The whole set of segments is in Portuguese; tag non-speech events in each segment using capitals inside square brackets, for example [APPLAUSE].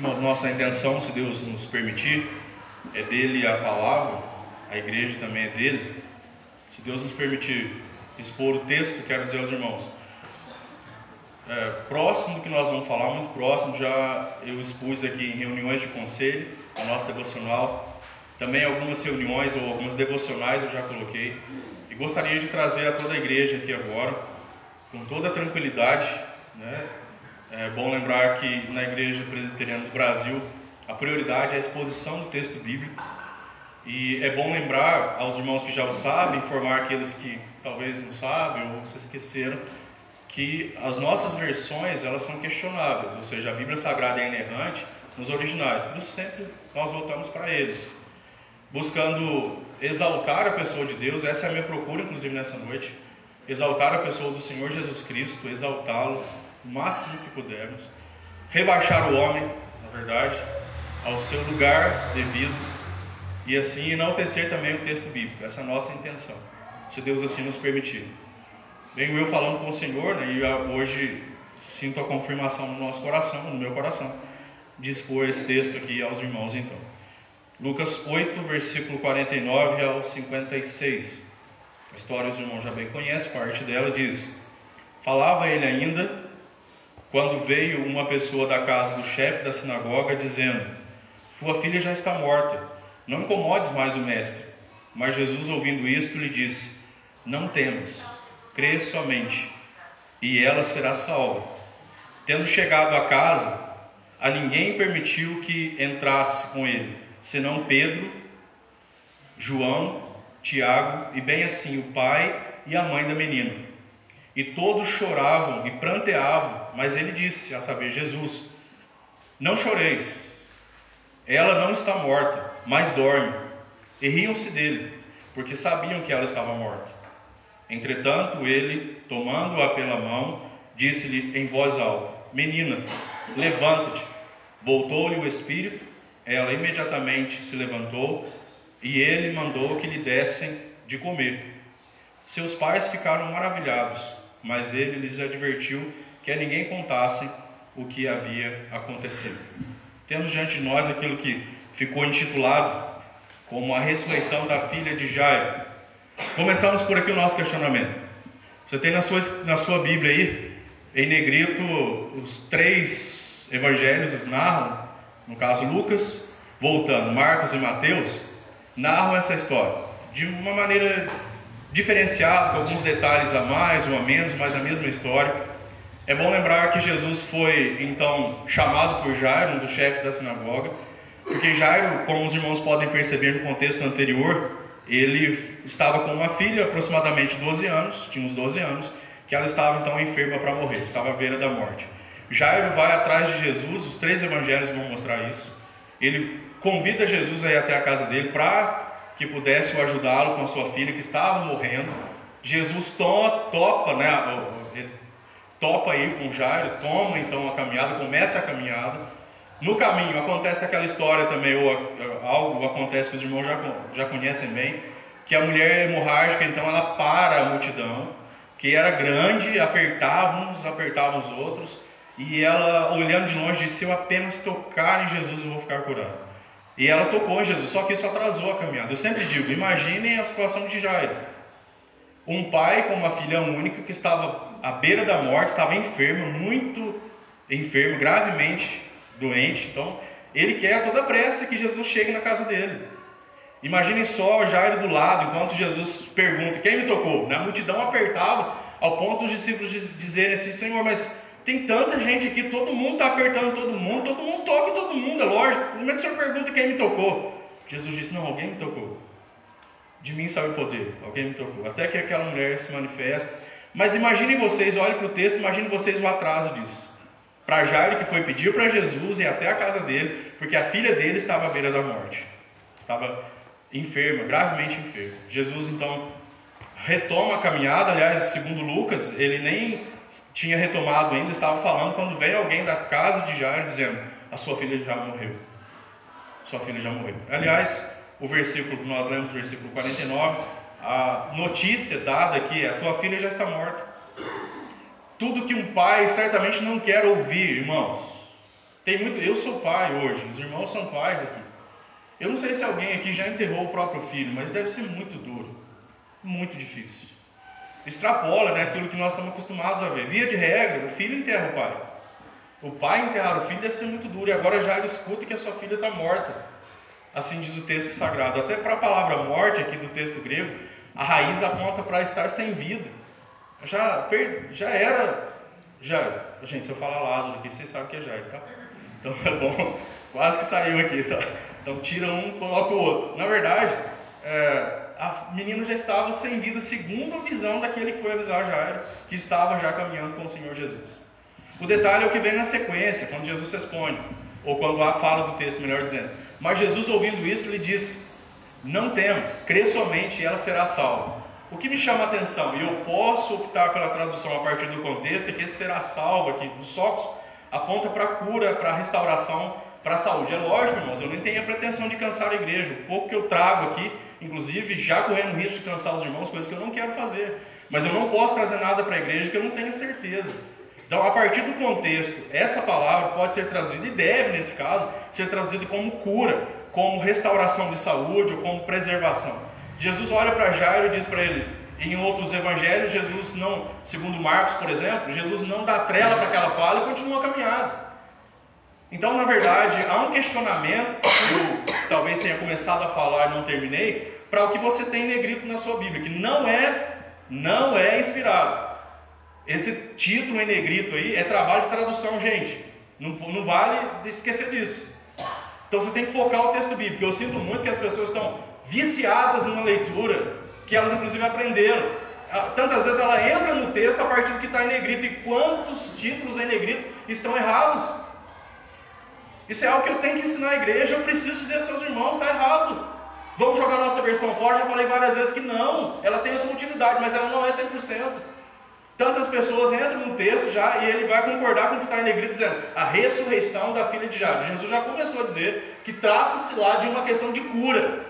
Irmãos, nossa intenção, se Deus nos permitir, é dele a palavra, a igreja também é dele. Se Deus nos permitir expor o texto, quero dizer aos irmãos, é, próximo do que nós vamos falar, muito próximo, já eu expus aqui em reuniões de conselho, a nossa devocional, também algumas reuniões ou algumas devocionais eu já coloquei, e gostaria de trazer a toda a igreja aqui agora, com toda tranquilidade, né? É bom lembrar que na Igreja Presbiteriana do Brasil a prioridade é a exposição do texto bíblico. E é bom lembrar aos irmãos que já o sabem, informar aqueles que talvez não sabem ou se esqueceram, que as nossas versões elas são questionáveis, ou seja, a Bíblia Sagrada é inerrante nos originais, por isso sempre nós voltamos para eles, buscando exaltar a pessoa de Deus, essa é a minha procura, inclusive nessa noite, exaltar a pessoa do Senhor Jesus Cristo, exaltá-lo, o máximo que pudermos, rebaixar o homem, na verdade, ao seu lugar devido e assim enaltecer também o texto bíblico. Essa é a nossa intenção, se Deus assim nos permitir. Venho eu falando com o Senhor, né, e hoje sinto a confirmação no nosso coração, no meu coração, de expor esse texto aqui aos irmãos então. Lucas 8, versículo 49 ao 56. A história os irmãos já bem conhecem, parte dela diz: Falava ele ainda quando veio uma pessoa da casa do chefe da sinagoga, dizendo: Tua filha já está morta, não incomodes mais o mestre. Mas Jesus, ouvindo isto, lhe disse: Não temas, crê somente, e ela será salva. Tendo chegado à casa, a ninguém permitiu que entrasse com ele, senão Pedro, João, Tiago e bem assim o pai e a mãe da menina. E todos choravam e pranteavam, mas ele disse, a saber, Jesus: Não choreis, ela não está morta, mas dorme. E riam-se dele, porque sabiam que ela estava morta. Entretanto, ele, tomando-a pela mão, disse-lhe em voz alta: Menina, levanta-te. Voltou-lhe o espírito, ela imediatamente se levantou e ele mandou que lhe dessem de comer. Seus pais ficaram maravilhados mas ele lhes advertiu que a ninguém contassem o que havia acontecido. Temos diante de nós aquilo que ficou intitulado como a ressurreição da filha de Jairo. Começamos por aqui o nosso questionamento. Você tem na sua, na sua Bíblia aí, em negrito, os três evangelhos narram, no caso Lucas, voltando, Marcos e Mateus, narram essa história de uma maneira diferenciado, com alguns detalhes a mais ou a menos, mas a mesma história. É bom lembrar que Jesus foi então chamado por Jairo, um dos chefes da sinagoga, porque Jairo, como os irmãos podem perceber no contexto anterior, ele estava com uma filha, aproximadamente 12 anos, tinha uns 12 anos, que ela estava então enferma para morrer, estava à beira da morte. Jairo vai atrás de Jesus, os três evangelhos vão mostrar isso. Ele convida Jesus a ir até a casa dele para que pudesse ajudá-lo com a sua filha que estava morrendo. Jesus toma, topa, né, ele topa aí com Jairo, toma então a caminhada, começa a caminhada. No caminho acontece aquela história também, ou algo acontece que os irmãos já, já conhecem bem, que a mulher hemorrágica então ela para a multidão, que era grande, apertava uns, apertava os outros, e ela olhando de longe disse: Se eu apenas tocar em Jesus, eu vou ficar curado. E ela tocou em Jesus, só que isso atrasou a caminhada. Eu sempre digo: imaginem a situação de Jairo. Um pai com uma filha única que estava à beira da morte, estava enfermo, muito enfermo, gravemente doente. Então, ele quer a toda pressa que Jesus chegue na casa dele. Imaginem só Jairo do lado, enquanto Jesus pergunta: Quem me tocou? Na multidão apertava, ao ponto dos discípulos dizerem assim: Senhor, mas tem tanta gente aqui, todo mundo está apertando todo mundo, todo mundo toca em todo mundo, é lógico. Como é que o senhor pergunta quem me tocou? Jesus disse: Não, alguém me tocou. De mim saiu o poder, alguém me tocou. Até que aquela mulher se manifesta. Mas imaginem vocês, olhem para o texto, imaginem vocês o atraso disso. Para Jairo, que foi pedir para Jesus ir até a casa dele, porque a filha dele estava à beira da morte. Estava enferma, gravemente enferma. Jesus então retoma a caminhada, aliás, segundo Lucas, ele nem tinha retomado ainda, estava falando quando veio alguém da casa de Jairo dizendo: A sua filha já morreu. Sua filha já morreu. Aliás, o versículo que nós lemos, versículo 49, a notícia dada aqui é: A tua filha já está morta. Tudo que um pai certamente não quer ouvir, irmãos. Tem muito, eu sou pai hoje, os irmãos são pais aqui. Eu não sei se alguém aqui já enterrou o próprio filho, mas deve ser muito duro, muito difícil. Extrapola né, aquilo que nós estamos acostumados a ver. Via de regra, o filho enterra o pai. O pai enterrar o filho deve ser muito duro, e agora já escuta que a sua filha está morta. Assim diz o texto sagrado. Até para a palavra morte aqui do texto grego, a raiz aponta para estar sem vida. Já, já era. Já, gente, se eu falar Lázaro aqui, vocês sabem que é Jair, tá? Então é bom, quase que saiu aqui, tá? Então tira um, coloca o outro. Na verdade, é, a menina já estava sem vida, segundo a visão daquele que foi avisar Jairo, que estava já caminhando com o Senhor Jesus. O detalhe é o que vem na sequência, quando Jesus responde, ou quando há fala do texto, melhor dizendo. Mas Jesus, ouvindo isso, lhe disse: Não temas, crê somente e ela será salva. O que me chama a atenção, e eu posso optar pela tradução a partir do contexto, é que esse será salvo aqui, dos socos, aponta para a cura, para a restauração, para a saúde. É lógico, irmãos, eu nem tenho a pretensão de cansar a igreja. O pouco que eu trago aqui, inclusive, já correndo risco de cansar os irmãos, coisas que eu não quero fazer. Mas eu não posso trazer nada para a igreja que eu não tenha certeza. Então, a partir do contexto, essa palavra pode ser traduzida, e deve, nesse caso, ser traduzida como cura, como restauração de saúde ou como preservação. Jesus olha para Jairo e diz para ele, em outros evangelhos, Jesus não, segundo Marcos, por exemplo, Jesus não dá trela para aquela fala e continua a caminhada. Então, na verdade, há um questionamento que eu talvez tenha começado a falar e não terminei, para o que você tem negrito na sua Bíblia, que não é, não é inspirado. Esse título em negrito aí é trabalho de tradução, gente. Não, não vale esquecer disso. Então você tem que focar o texto bíblico. Eu sinto muito que as pessoas estão viciadas numa leitura que elas inclusive aprenderam. Ah, tantas vezes ela entra no texto a partir do que está em negrito. E quantos títulos em negrito estão errados? Isso é algo que eu tenho que ensinar à igreja. Eu preciso dizer aos seus irmãos: está errado. Vamos jogar nossa versão fora. Já falei várias vezes que não. Ela tem a sua utilidade, mas ela não é 100%. Tantas pessoas entram no texto já e ele vai concordar com o que está em negrito, dizendo a ressurreição da filha de Jairo. Jesus já começou a dizer que trata-se lá de uma questão de cura.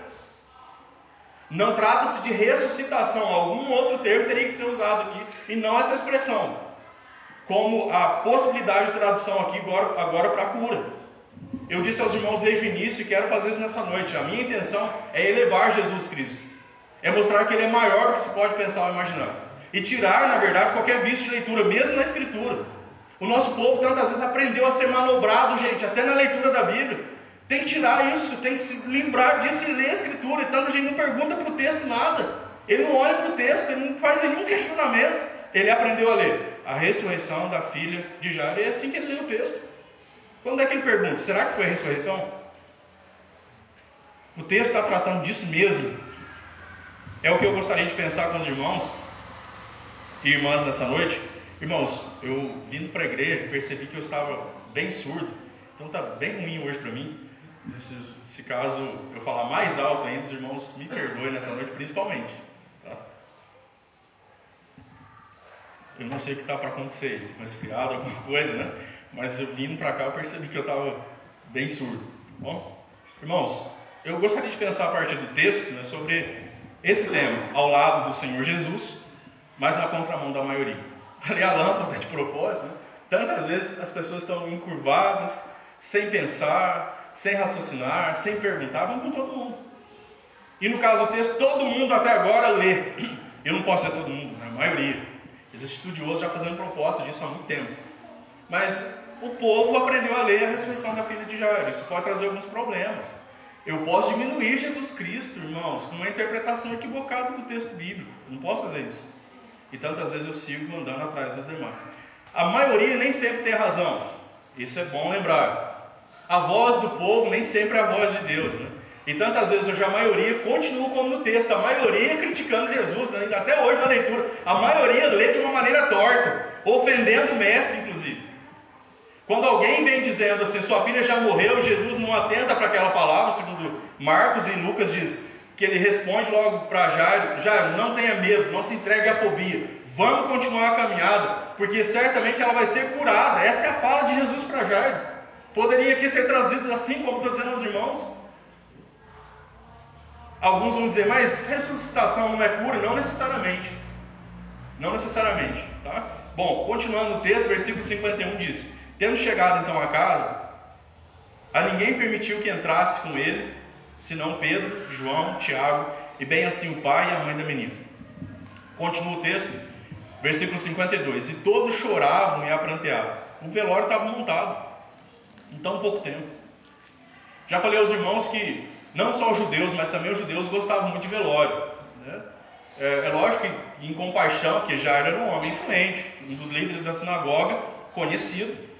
Não trata-se de ressuscitação, algum outro termo teria que ser usado aqui, e não essa expressão, como a possibilidade de tradução aqui agora, agora para cura. Eu disse aos irmãos desde o início e quero fazer isso nessa noite. A minha intenção é elevar Jesus Cristo, é mostrar que Ele é maior do que se pode pensar ou imaginar, e tirar, na verdade, qualquer vício de leitura, mesmo na Escritura. O nosso povo tantas vezes aprendeu a ser manobrado, gente, até na leitura da Bíblia. Tem que tirar isso, tem que se lembrar disso e ler a Escritura. E tanta gente não pergunta para o texto nada. Ele não olha para o texto, ele não faz nenhum questionamento. Ele aprendeu a ler a ressurreição da filha de Jairo. E é assim que ele lê o texto. Quando é que ele pergunta? Será que foi a ressurreição? O texto está tratando disso mesmo. É o que eu gostaria de pensar com os irmãos e irmãs nessa noite. Irmãos, eu vindo para a igreja percebi que eu estava bem surdo. Então está bem ruim hoje para mim. Se, se, caso eu falar mais alto ainda, os irmãos me perdoem nessa noite, principalmente. Tá? Eu não sei o que está para acontecer, um resfriado, alguma coisa, né? Mas eu vindo para cá eu percebi que eu estava bem surdo. Bom, irmãos, eu gostaria de pensar a partir do texto né, sobre esse tema, ao lado do Senhor Jesus, mas na contramão da maioria. [LAUGHS] Ali a lâmpada de propósito, né? tantas vezes as pessoas estão encurvadas, sem pensar, sem raciocinar, sem perguntar, vamos com todo mundo. E no caso do texto, todo mundo até agora lê. [CLEARS THROAT] Eu não posso dizer todo mundo, né? a maioria. Existe estudiosos já fazendo proposta disso há muito tempo. Mas o povo aprendeu a ler a ressurreição da filha de Jairo. Isso pode trazer alguns problemas. Eu posso diminuir Jesus Cristo, irmãos, com uma interpretação equivocada do texto bíblico. Não posso fazer isso. E tantas vezes eu sigo andando atrás dos demais. A maioria nem sempre tem razão. Isso é bom lembrar a voz do povo nem sempre é a voz de Deus, né? E tantas vezes hoje a maioria continua como no texto, a maioria criticando Jesus, né? até hoje na leitura, a maioria lê de uma maneira torta, ofendendo o mestre, inclusive. Quando alguém vem dizendo assim, sua filha já morreu, Jesus não atenta para aquela palavra, segundo Marcos e Lucas diz, que ele responde logo para Jairo, Jairo, não tenha medo, não se entregue à fobia, vamos continuar a caminhada, porque certamente ela vai ser curada. Essa é a fala de Jesus para Jairo. Poderia aqui ser traduzido assim, como estou dizendo aos irmãos. Alguns vão dizer, mas ressuscitação não é cura? Não necessariamente. Não necessariamente, tá? Bom, continuando o texto, versículo 51 diz: Tendo chegado então a casa, A ninguém permitiu que entrasse com ele, senão Pedro, João, Tiago e bem assim o pai e a mãe da menina. Continua o texto, versículo 52. E todos choravam e apranteavam. O velório estava montado em tão pouco tempo. Já falei aos irmãos que não só os judeus, mas também os judeus gostavam muito de velório. Né? É, é, lógico que em compaixão, que já era um homem influente, um dos líderes da sinagoga, conhecido.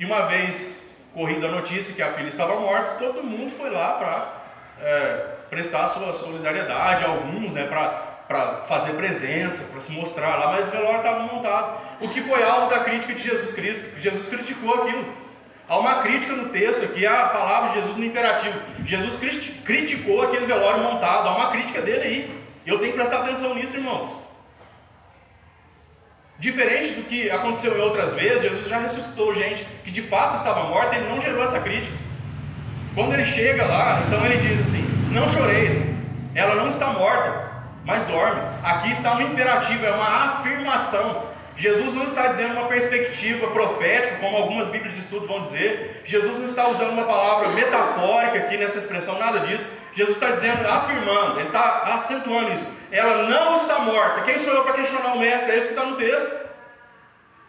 E uma vez corrida a notícia que a filha estava morta, todo mundo foi lá para é, prestar sua solidariedade, alguns né, para fazer presença, para se mostrar lá, mas o velório estava montado. O que foi alvo da crítica de Jesus Cristo? Jesus criticou aquilo. Há uma crítica no texto aqui, a palavra de Jesus no imperativo. Jesus criticou aquele velório montado, há uma crítica dele aí. Eu tenho que prestar atenção nisso, irmãos. Diferente do que aconteceu em outras vezes, Jesus já ressuscitou gente que de fato estava morta, ele não gerou essa crítica. Quando ele chega lá, então ele diz assim: Não choreis, ela não está morta, mas dorme. Aqui está um imperativo, é uma afirmação. Jesus não está dizendo uma perspectiva profética, como algumas Bíblias de estudo vão dizer. Jesus não está usando uma palavra metafórica aqui nessa expressão, nada disso. Jesus está dizendo, afirmando, ele está acentuando isso. Ela não está morta. Quem sou eu para questionar o mestre? É isso que está no texto.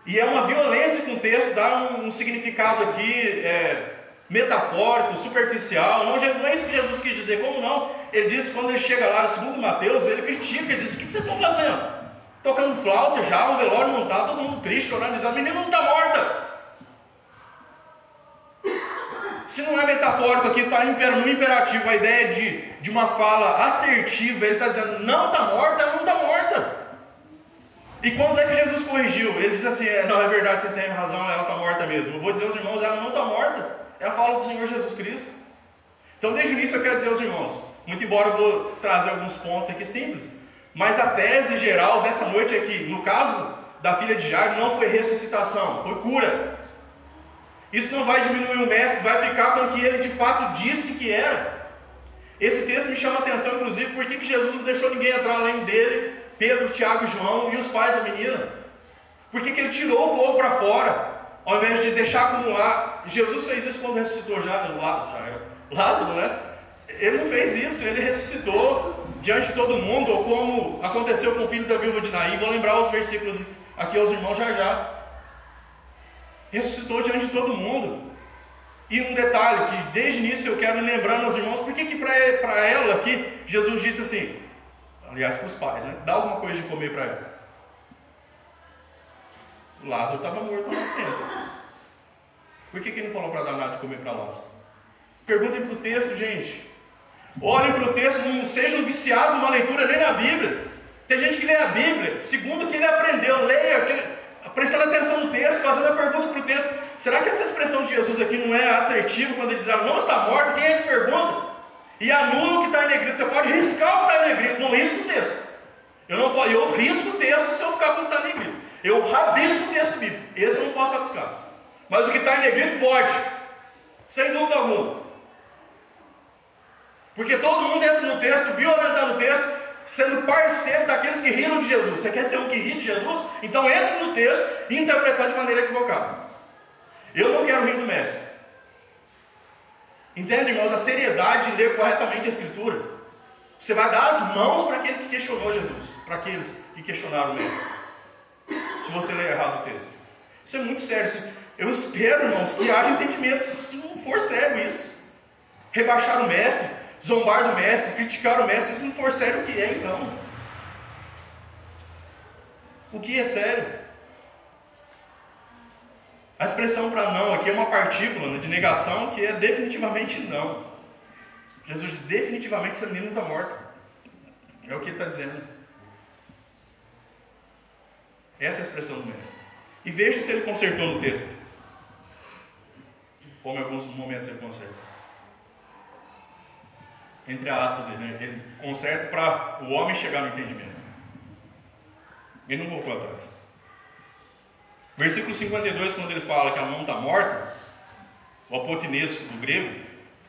E é uma violência com o texto, dá um, um significado aqui é, metafórico, superficial. Não, não, é isso que Jesus quis dizer. Como não? Ele disse, quando ele chega lá segundo Mateus, ele critica, ele diz: O que vocês estão fazendo? tocando flauta já, um velório montado, todo mundo triste, chorando, dizendo: a menina não está morta. Se não é metafórico aqui, está no imperativo, a ideia de, de uma fala assertiva, ele está dizendo: não está morta, ela não está morta. E quando é que Jesus corrigiu? Ele diz assim: é, não, é verdade, vocês têm razão, ela está morta mesmo. Eu vou dizer aos irmãos: ela não está morta. É a fala do Senhor Jesus Cristo. Então, desde o início, eu quero dizer aos irmãos, muito embora eu vou trazer alguns pontos aqui simples, mas a tese geral dessa noite é que, no caso da filha de Jairo, não foi ressuscitação, foi cura. Isso não vai diminuir o mestre, vai ficar com o que ele de fato disse que era. Esse texto me chama a atenção, inclusive, por que Jesus não deixou ninguém entrar além dele, Pedro, Tiago e João e os pais da menina? Por que, que ele tirou o povo para fora, ao invés de deixar acumular? Jesus fez isso quando ressuscitou já, Lázaro, né? Ele não fez isso, ele ressuscitou diante de todo mundo, ou como aconteceu com o filho da viúva de Naim. Vou lembrar os versículos aqui aos irmãos já já. Ressuscitou diante de todo mundo. E um detalhe que desde o início eu quero ir lembrando aos irmãos, por que, que para ela aqui Jesus disse assim, aliás para os pais, né? Dá alguma coisa de comer para ela. Lázaro estava morto há mais tempo. Por que, que não falou para dar nada de comer para Lázaro? Perguntem para o texto, gente. Olhem para o texto, não sejam viciados numa leitura nem na Bíblia. Tem gente que lê a Bíblia, segundo o que ele aprendeu, leia, prestando atenção no texto, fazendo a pergunta para o texto: será que essa expressão de Jesus aqui não é assertiva quando ele diz ela não está morta? Quem é que pergunta? E anula o que está em negrito. Você pode riscar o que está em negrito, não risca o texto. Eu, não posso, eu risco o texto se eu ficar com o que está em negrito. Eu rabisco o texto bíblico. Esse eu não posso rabiscar. Mas o que está em negrito pode, sem dúvida alguma. Porque todo mundo entra no texto, violentando o texto, sendo parceiro daqueles que riram de Jesus. Você quer ser um que ri de Jesus? Então entre no texto interpretando de maneira equivocada. Eu não quero rir do mestre. Entende, irmãos, a seriedade de ler corretamente a Escritura. Você vai dar as mãos para aquele que questionou Jesus, para aqueles que questionaram o mestre. Se você ler errado o texto. Isso é muito sério. Eu espero, irmãos, que haja entendimento, se for cego isso. Rebaixar o mestre, zombar do mestre, criticar o mestre, se não for sério, o que é então? O que é sério? A expressão para não aqui é uma partícula né, de negação que é definitivamente não. Jesus definitivamente essa menina está morta. É o que ele está dizendo. Essa é a expressão do mestre. E veja se ele consertou no texto. Como em alguns momentos ele conserta entre aspas, ele, ele conserta para o homem chegar no entendimento. Ele não voltou atrás. Versículo 52, quando ele fala que a mão está morta, o apotinesco do grego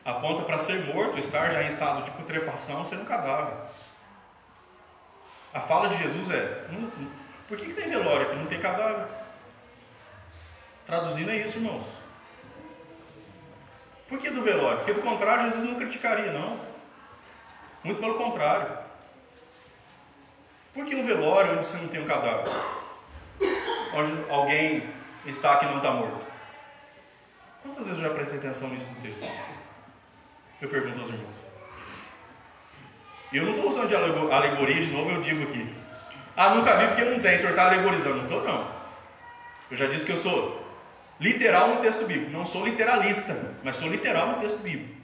aponta para ser morto, estar já em estado de putrefação, ser um cadáver. A fala de Jesus é: não, não, por que, que tem velório aqui? Não tem cadáver. Traduzindo é isso, irmãos. Por que do velório? Porque do contrário Jesus não criticaria, não. Muito pelo contrário. Por que um velório onde você não tem um cadáver? Onde alguém está que não está morto? Quantas vezes eu já prestei atenção nisso no texto? Eu pergunto aos irmãos. E eu não estou usando de alegoria de novo, eu digo aqui. Ah, nunca vi porque não tem, o senhor está alegorizando. Não estou, não. Eu já disse que eu sou literal no texto bíblico. Não sou literalista, mas sou literal no texto bíblico.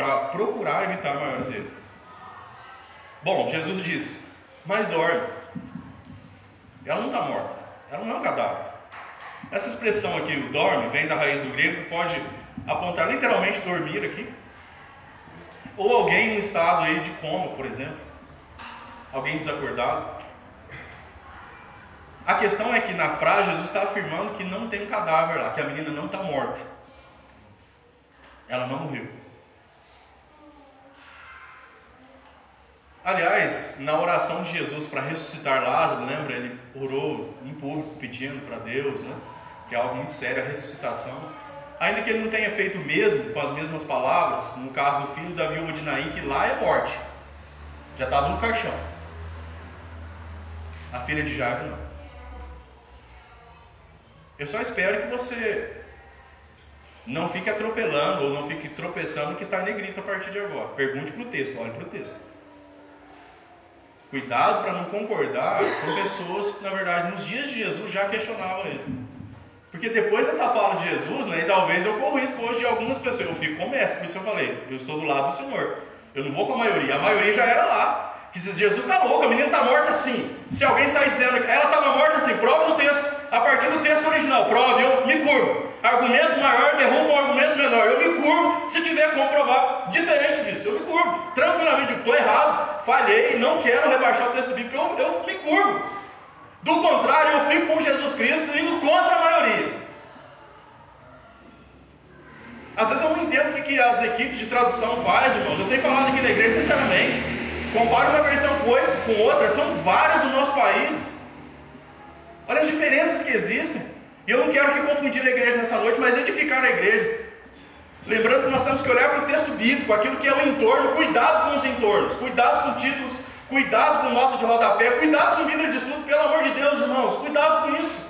Para procurar evitar maiores erros. Bom, Jesus diz: Mas dorme. Ela não está morta. Ela não é um cadáver. Essa expressão aqui, o dorme, vem da raiz do grego, pode apontar literalmente dormir aqui. Ou alguém em um estado aí de coma, por exemplo. Alguém desacordado. A questão é que na frase Jesus está afirmando que não tem um cadáver lá, que a menina não está morta. Ela não morreu. Aliás, na oração de Jesus para ressuscitar Lázaro, lembra? Ele orou em público pedindo para Deus, né? que é algo muito sério, a ressuscitação. Ainda que ele não tenha feito mesmo com as mesmas palavras, no caso do filho da viúva de Naim, que lá é morte, já estava no caixão. A filha de Jairo não. Eu só espero que você não fique atropelando ou não fique tropeçando que está negrito a partir de agora. Pergunte para o texto, olhe para o texto. Cuidado para não concordar com pessoas que, na verdade, nos dias de Jesus já questionavam ele. Porque depois dessa fala de Jesus, né, e talvez eu corro risco hoje de algumas pessoas, eu fico com o mestre, por isso eu falei, eu estou do lado do Senhor. Eu não vou com a maioria, a maioria já era lá. Que diz, Jesus está louco, a menina está morta sim. Se alguém sair dizendo que ela estava morta assim, prova no texto, a partir do texto original, prova, eu me curvo. Argumento maior derruba um argumento menor. Eu me curvo se tiver como provar diferente disso. Eu me curvo, tranquilamente, estou errado, falhei, não quero rebaixar o texto bíblico, eu, eu me curvo. Do contrário, eu fico com Jesus Cristo indo contra a maioria. Às vezes eu não entendo o que as equipes de tradução fazem, irmãos. Eu tenho falado aqui na igreja, sinceramente. Compare uma versão com outra, são várias no nosso país. Olha as diferenças que existem. E eu não quero que confundir a igreja nessa noite, mas edificar a igreja. Lembrando que nós temos que olhar para o texto bíblico, aquilo que é o entorno, cuidado com os entornos, cuidado com títulos Cuidado com nota de rodapé, cuidado com Bíblia de estudo, pelo amor de Deus, irmãos, cuidado com isso.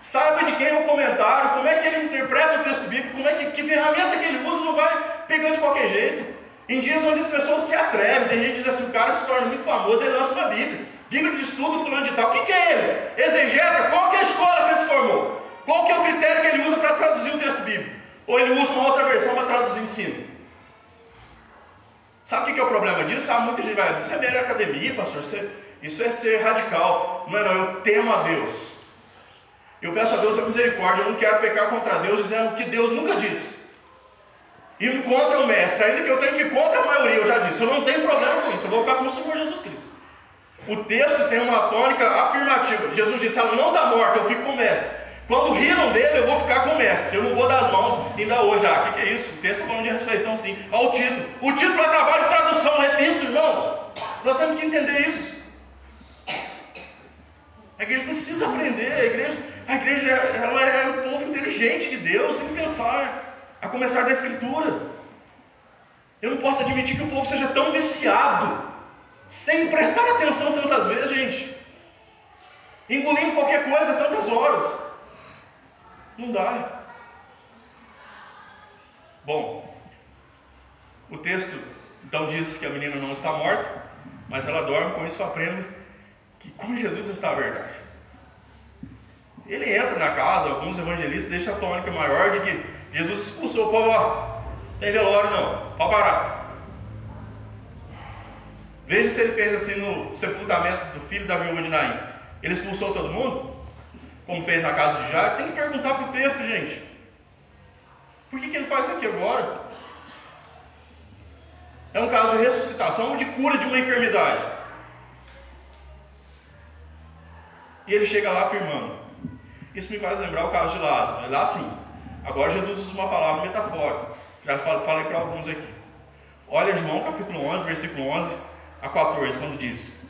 Saiba de quem é o comentário, como é que ele interpreta o texto bíblico, como é que, que ferramenta que ele usa, não vai pegando de qualquer jeito. Em dias onde as pessoas se atrevem, tem gente que diz assim, o cara se torna muito famoso, ele lança uma Bíblia. Bíblia de estudo fulano de tal. O que, é ele? Exegeta? Qual que é a escola que ele se formou? Qual que é o critério que ele usa para traduzir o texto bíblico? Ou ele usa uma outra versão para traduzir em cima? Sabe o que é o problema disso? Ah, muita gente vai, isso é mera academia, pastor, isso é, é ser radical. Não é não, eu temo a Deus. Eu peço a Deus a misericórdia, eu não quero pecar contra Deus dizendo que Deus nunca disse. Indo contra o mestre, ainda que eu tenha que ir contra a maioria, eu já disse, eu não tenho problema com isso, eu vou ficar com o Senhor Jesus Cristo. O texto tem uma tônica afirmativa. Jesus disse, ela não está morta, eu fico com o mestre. Quando riram dele, eu vou ficar com o mestre. Eu não vou dar as mãos ainda hoje. Ah, o que, que, é isso? O texto está falando de ressurreição, sim. Olha o título. O título é trabalho de tradução, repito, irmãos. Nós temos que entender isso. A igreja precisa aprender. A igreja, a igreja ela é um povo inteligente de Deus. Tem que pensar. A começar da Escritura. Eu não posso admitir que o povo seja tão viciado, sem prestar atenção tantas vezes, gente. Engolindo qualquer coisa tantas horas. Não dá. Bom, o texto então diz que a menina não está morta, mas ela dorme, com isso eu aprendo que com Jesus está a verdade. Ele entra na casa, alguns evangelistas deixam a tônica maior de que Jesus expulsou o povo, ó, tem velório não, pode parar. Veja se ele fez assim no sepultamento do filho da viúva de Naim. Ele expulsou todo mundo? como fez na casa de Jairo, tem que perguntar para o texto, gente. Por que, que ele faz isso aqui agora? É um caso de ressuscitação ou de cura de uma enfermidade. E ele chega lá afirmando. Isso me faz lembrar o caso de Lázaro. É lá sim. Agora Jesus usa uma palavra metafórica. Já falei para alguns aqui. Olha João capítulo 11, versículo 11 a 14, quando diz: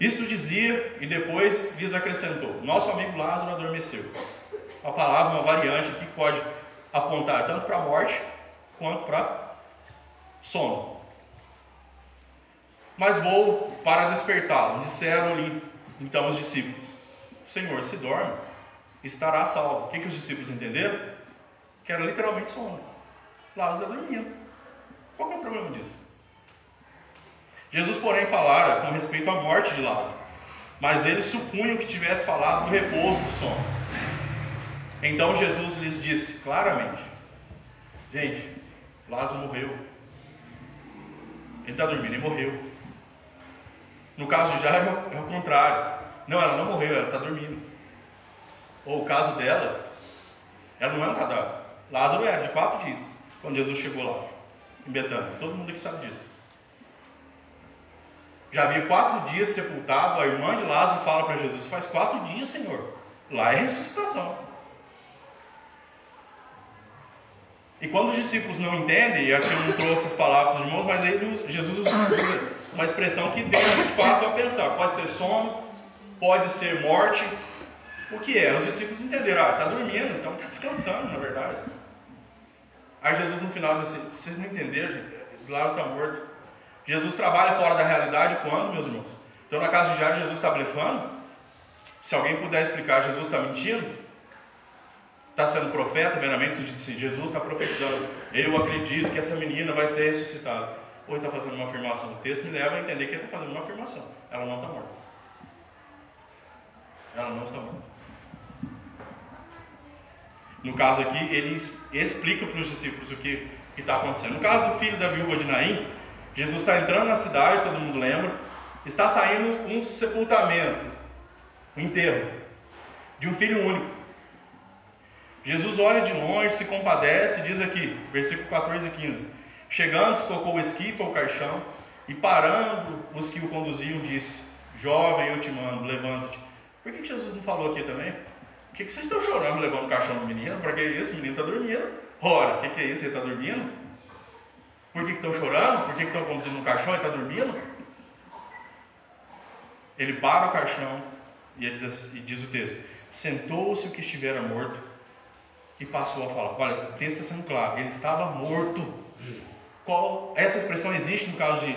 isto dizia e depois lhes acrescentou: Nosso amigo Lázaro adormeceu, uma palavra, uma variante aqui que pode apontar tanto para a morte quanto para sono. Mas vou para despertá-lo. Disseram-lhe então os discípulos: Senhor, se dorme, estará salvo. O que, que os discípulos entenderam? Que era literalmente sono. Lázaro dormindo. Qual é o problema disso? Jesus, porém, falara com respeito à morte de Lázaro, mas eles supunham que tivesse falado do repouso do sono. Então Jesus lhes disse claramente: Gente, Lázaro morreu. Ele está dormindo e morreu. No caso de Jairo é o contrário. Não, ela não morreu, ela está dormindo. Ou o caso dela, ela não é um cadáver. Lázaro era de quatro dias, quando Jesus chegou lá, em Betânia. Todo mundo aqui sabe disso. Já havia quatro dias sepultado, a irmã de Lázaro fala para Jesus: Faz quatro dias, Senhor. Lá é ressuscitação. E quando os discípulos não entendem, e aqui eu não trouxe as palavras dos irmãos, mas aí Jesus usa uma expressão que deixa de fato a pensar: pode ser sono, pode ser morte. O que é? Os discípulos entenderam: ah, está dormindo, então está descansando, na verdade. Aí Jesus no final diz assim: vocês não entenderam, gente? Lázaro está morto. Jesus trabalha fora da realidade quando, meus irmãos? Então, na casa de Jairo, Jesus está blefando? Se alguém puder explicar, Jesus está mentindo? Está sendo profeta, meramente, se Jesus está profetizando, eu acredito que essa menina vai ser ressuscitada. Ou está fazendo uma afirmação. O texto me leva a entender que ele está fazendo uma afirmação. Ela não está morta. Ela não está morta. No caso aqui, ele explica para os discípulos o que está acontecendo. No caso do filho da viúva de Naim, Jesus está entrando na cidade, todo mundo lembra, está saindo um sepultamento, um enterro, de um filho único. Jesus olha de longe, se compadece, diz aqui, versículo 14 e 15: Chegando, tocou o esquife ao caixão, e parando os que o conduziam, disse: Jovem, eu te mando, levanta-te. Por que Jesus não falou aqui também? Por que vocês estão chorando levando o caixão do menino? Para que isso? O menino está dormindo. Ora, o que é isso? Ele está dormindo? Por que estão chorando? Por que estão conduzindo no caixão? Ele está dormindo? Ele para o caixão e, diz, e diz o texto: Sentou-se o que estivera morto e passou a falar. Olha, o texto está sendo claro: ele estava morto. Qual, essa expressão existe no caso de,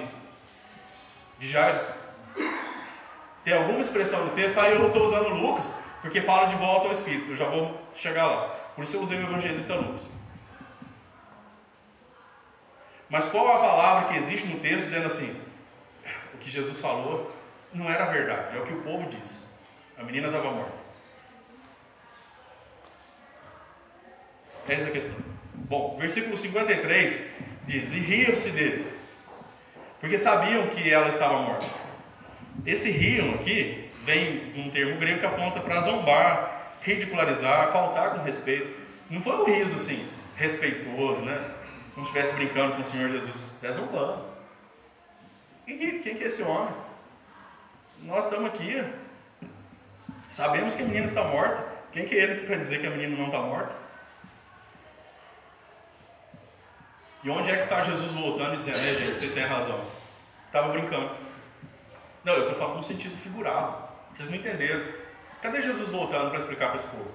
de Jairo? Tem alguma expressão no texto? Ah, eu estou usando Lucas, porque fala de volta ao Espírito. Eu já vou chegar lá. Por isso eu usei o evangelista Lucas. Mas qual a palavra que existe no texto dizendo assim? O que Jesus falou não era verdade, é o que o povo diz. A menina estava morta. Essa é a questão. Bom, versículo 53 diz: E riam-se dele, porque sabiam que ela estava morta. Esse riam aqui vem de um termo grego que aponta para zombar, ridicularizar, faltar com respeito. Não foi um riso assim, respeitoso, né? Se estivesse brincando com o Senhor Jesus. É zombando. Quem que, quem que é esse homem? Nós estamos aqui. Sabemos que a menina está morta. Quem que é ele para dizer que a menina não está morta? E onde é que está Jesus voltando e dizendo, é gente, vocês têm razão. Estava brincando. Não, eu estou falando no sentido figurado. Vocês não entenderam. Cadê Jesus voltando para explicar para esse povo?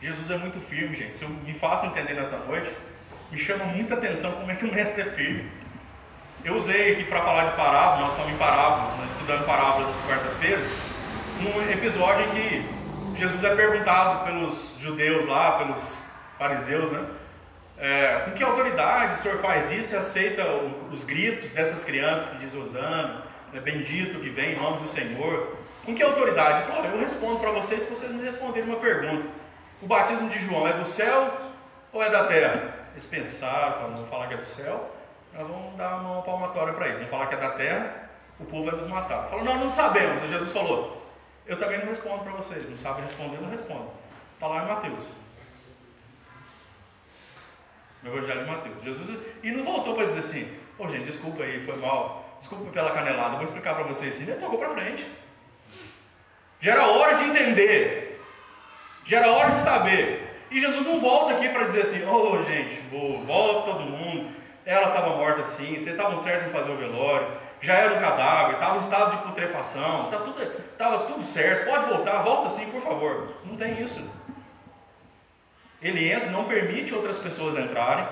Jesus é muito firme, gente. Se eu me faço entender nessa noite, me chama muita atenção como é que o mestre é firme. Eu usei aqui para falar de parábolas, nós estamos em parábolas, né, estudando parábolas às quartas-feiras, um episódio em que Jesus é perguntado pelos judeus lá, pelos fariseus, né? É, com que autoridade o senhor faz isso e aceita os gritos dessas crianças que diz Osana, é bendito que vem em nome do Senhor? Com que autoridade? Eu respondo para vocês se vocês me responderem uma pergunta. O batismo de João é do céu ou é da terra? Eles pensaram, vamos falar que é do céu, nós vamos dar uma palmatória para ele. Vamos falar que é da terra, o povo vai nos matar. Falou, não, não sabemos. E Jesus falou, eu também não respondo para vocês. Não sabe responder, não respondo. Está lá em Mateus. No Evangelho de Mateus. Jesus, e não voltou para dizer assim, ô oh, gente, desculpa aí, foi mal. Desculpa pela canelada, vou explicar para vocês assim. Ele tocou para frente. Já era hora de entender. Já era hora de saber. E Jesus não volta aqui para dizer assim: oh, gente, vou, volta todo mundo. Ela estava morta assim, vocês estavam certos em fazer o velório, já era um cadáver, estava em estado de putrefação, estava tá tudo, tava tudo certo, pode voltar, volta sim, por favor. Não tem isso. Ele entra, não permite outras pessoas entrarem.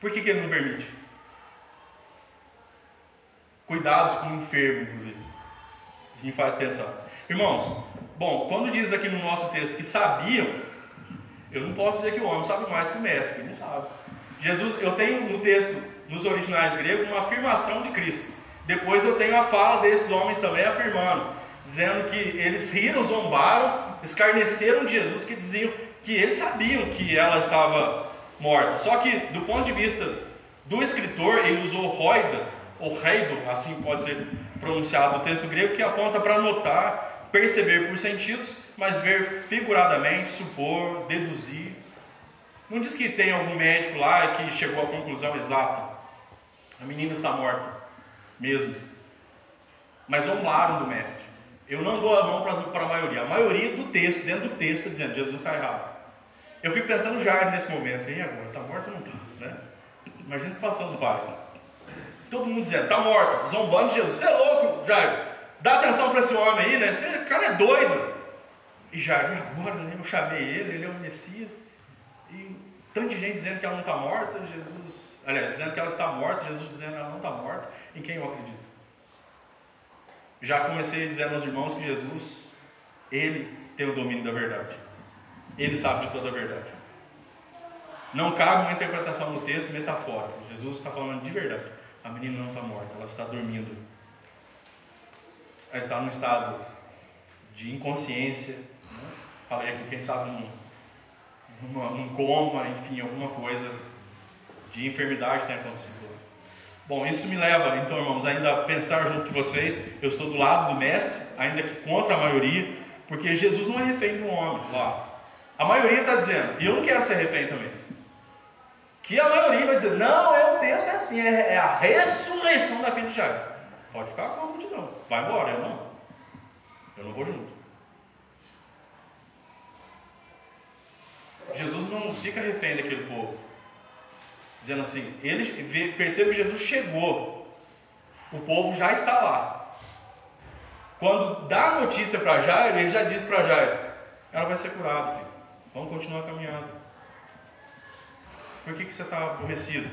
Por que, que ele não permite? Cuidados com o enfermo, inclusive. Isso me faz pensar. Irmãos, bom, quando diz aqui no nosso texto que sabiam, eu não posso dizer que o homem sabe mais que o mestre, ele não sabe. Jesus, eu tenho no texto, nos originais gregos, uma afirmação de Cristo. Depois eu tenho a fala desses homens também afirmando, dizendo que eles riram, zombaram, escarneceram de Jesus, que diziam que eles sabiam que ela estava morta. Só que, do ponto de vista do escritor, ele usou roida, ou reido, assim pode ser pronunciado no texto grego, que aponta para notar, perceber por sentidos, mas ver figuradamente, supor, deduzir. Não diz que tem algum médico lá que chegou à conclusão exata. A menina está morta, mesmo. Mas zombaram do mestre. Eu não dou a mão para a maioria. A maioria do texto, dentro do texto, está dizendo Jesus está errado. Eu fico pensando já nesse momento. E agora? Está morto ou não está? Né? Imagina a situação do pai. Todo mundo dizendo, está morto, zombando de Jesus. Você é louco, Jair. Dá atenção para esse homem aí, né? Esse cara é doido. E Jair, agora, né? Eu chamei ele, ele é o Messias. E tanto de gente dizendo que ela não está morta, Jesus. Aliás, dizendo que ela está morta, Jesus dizendo que ela não está morta. Em quem eu acredito? Já comecei dizendo aos irmãos que Jesus, ele tem o domínio da verdade. Ele sabe de toda a verdade. Não cabe uma interpretação no texto metafórica. Jesus está falando de verdade. A menina não está morta, ela está dormindo. Ela está num estado de inconsciência. Né? Falei aqui, quem sabe um, uma, um coma, enfim, alguma coisa de enfermidade tem acontecido. Bom, isso me leva, então, irmãos, ainda a pensar junto de vocês. Eu estou do lado do mestre, ainda que contra a maioria, porque Jesus não é refém do homem lá. A maioria está dizendo, e eu não quero ser refém também. Que a maioria vai dizer, não, é o texto é assim, é, é a ressurreição da filha de Jairo. Pode ficar com a multidão, vai embora, eu não. Eu não vou junto. Jesus não fica refém daquele povo. Dizendo assim, ele percebe que Jesus chegou, o povo já está lá. Quando dá a notícia para Jairo, ele já diz para Jairo: ela vai ser curada, filho. Vamos continuar caminhando. Por que, que você está aborrecido?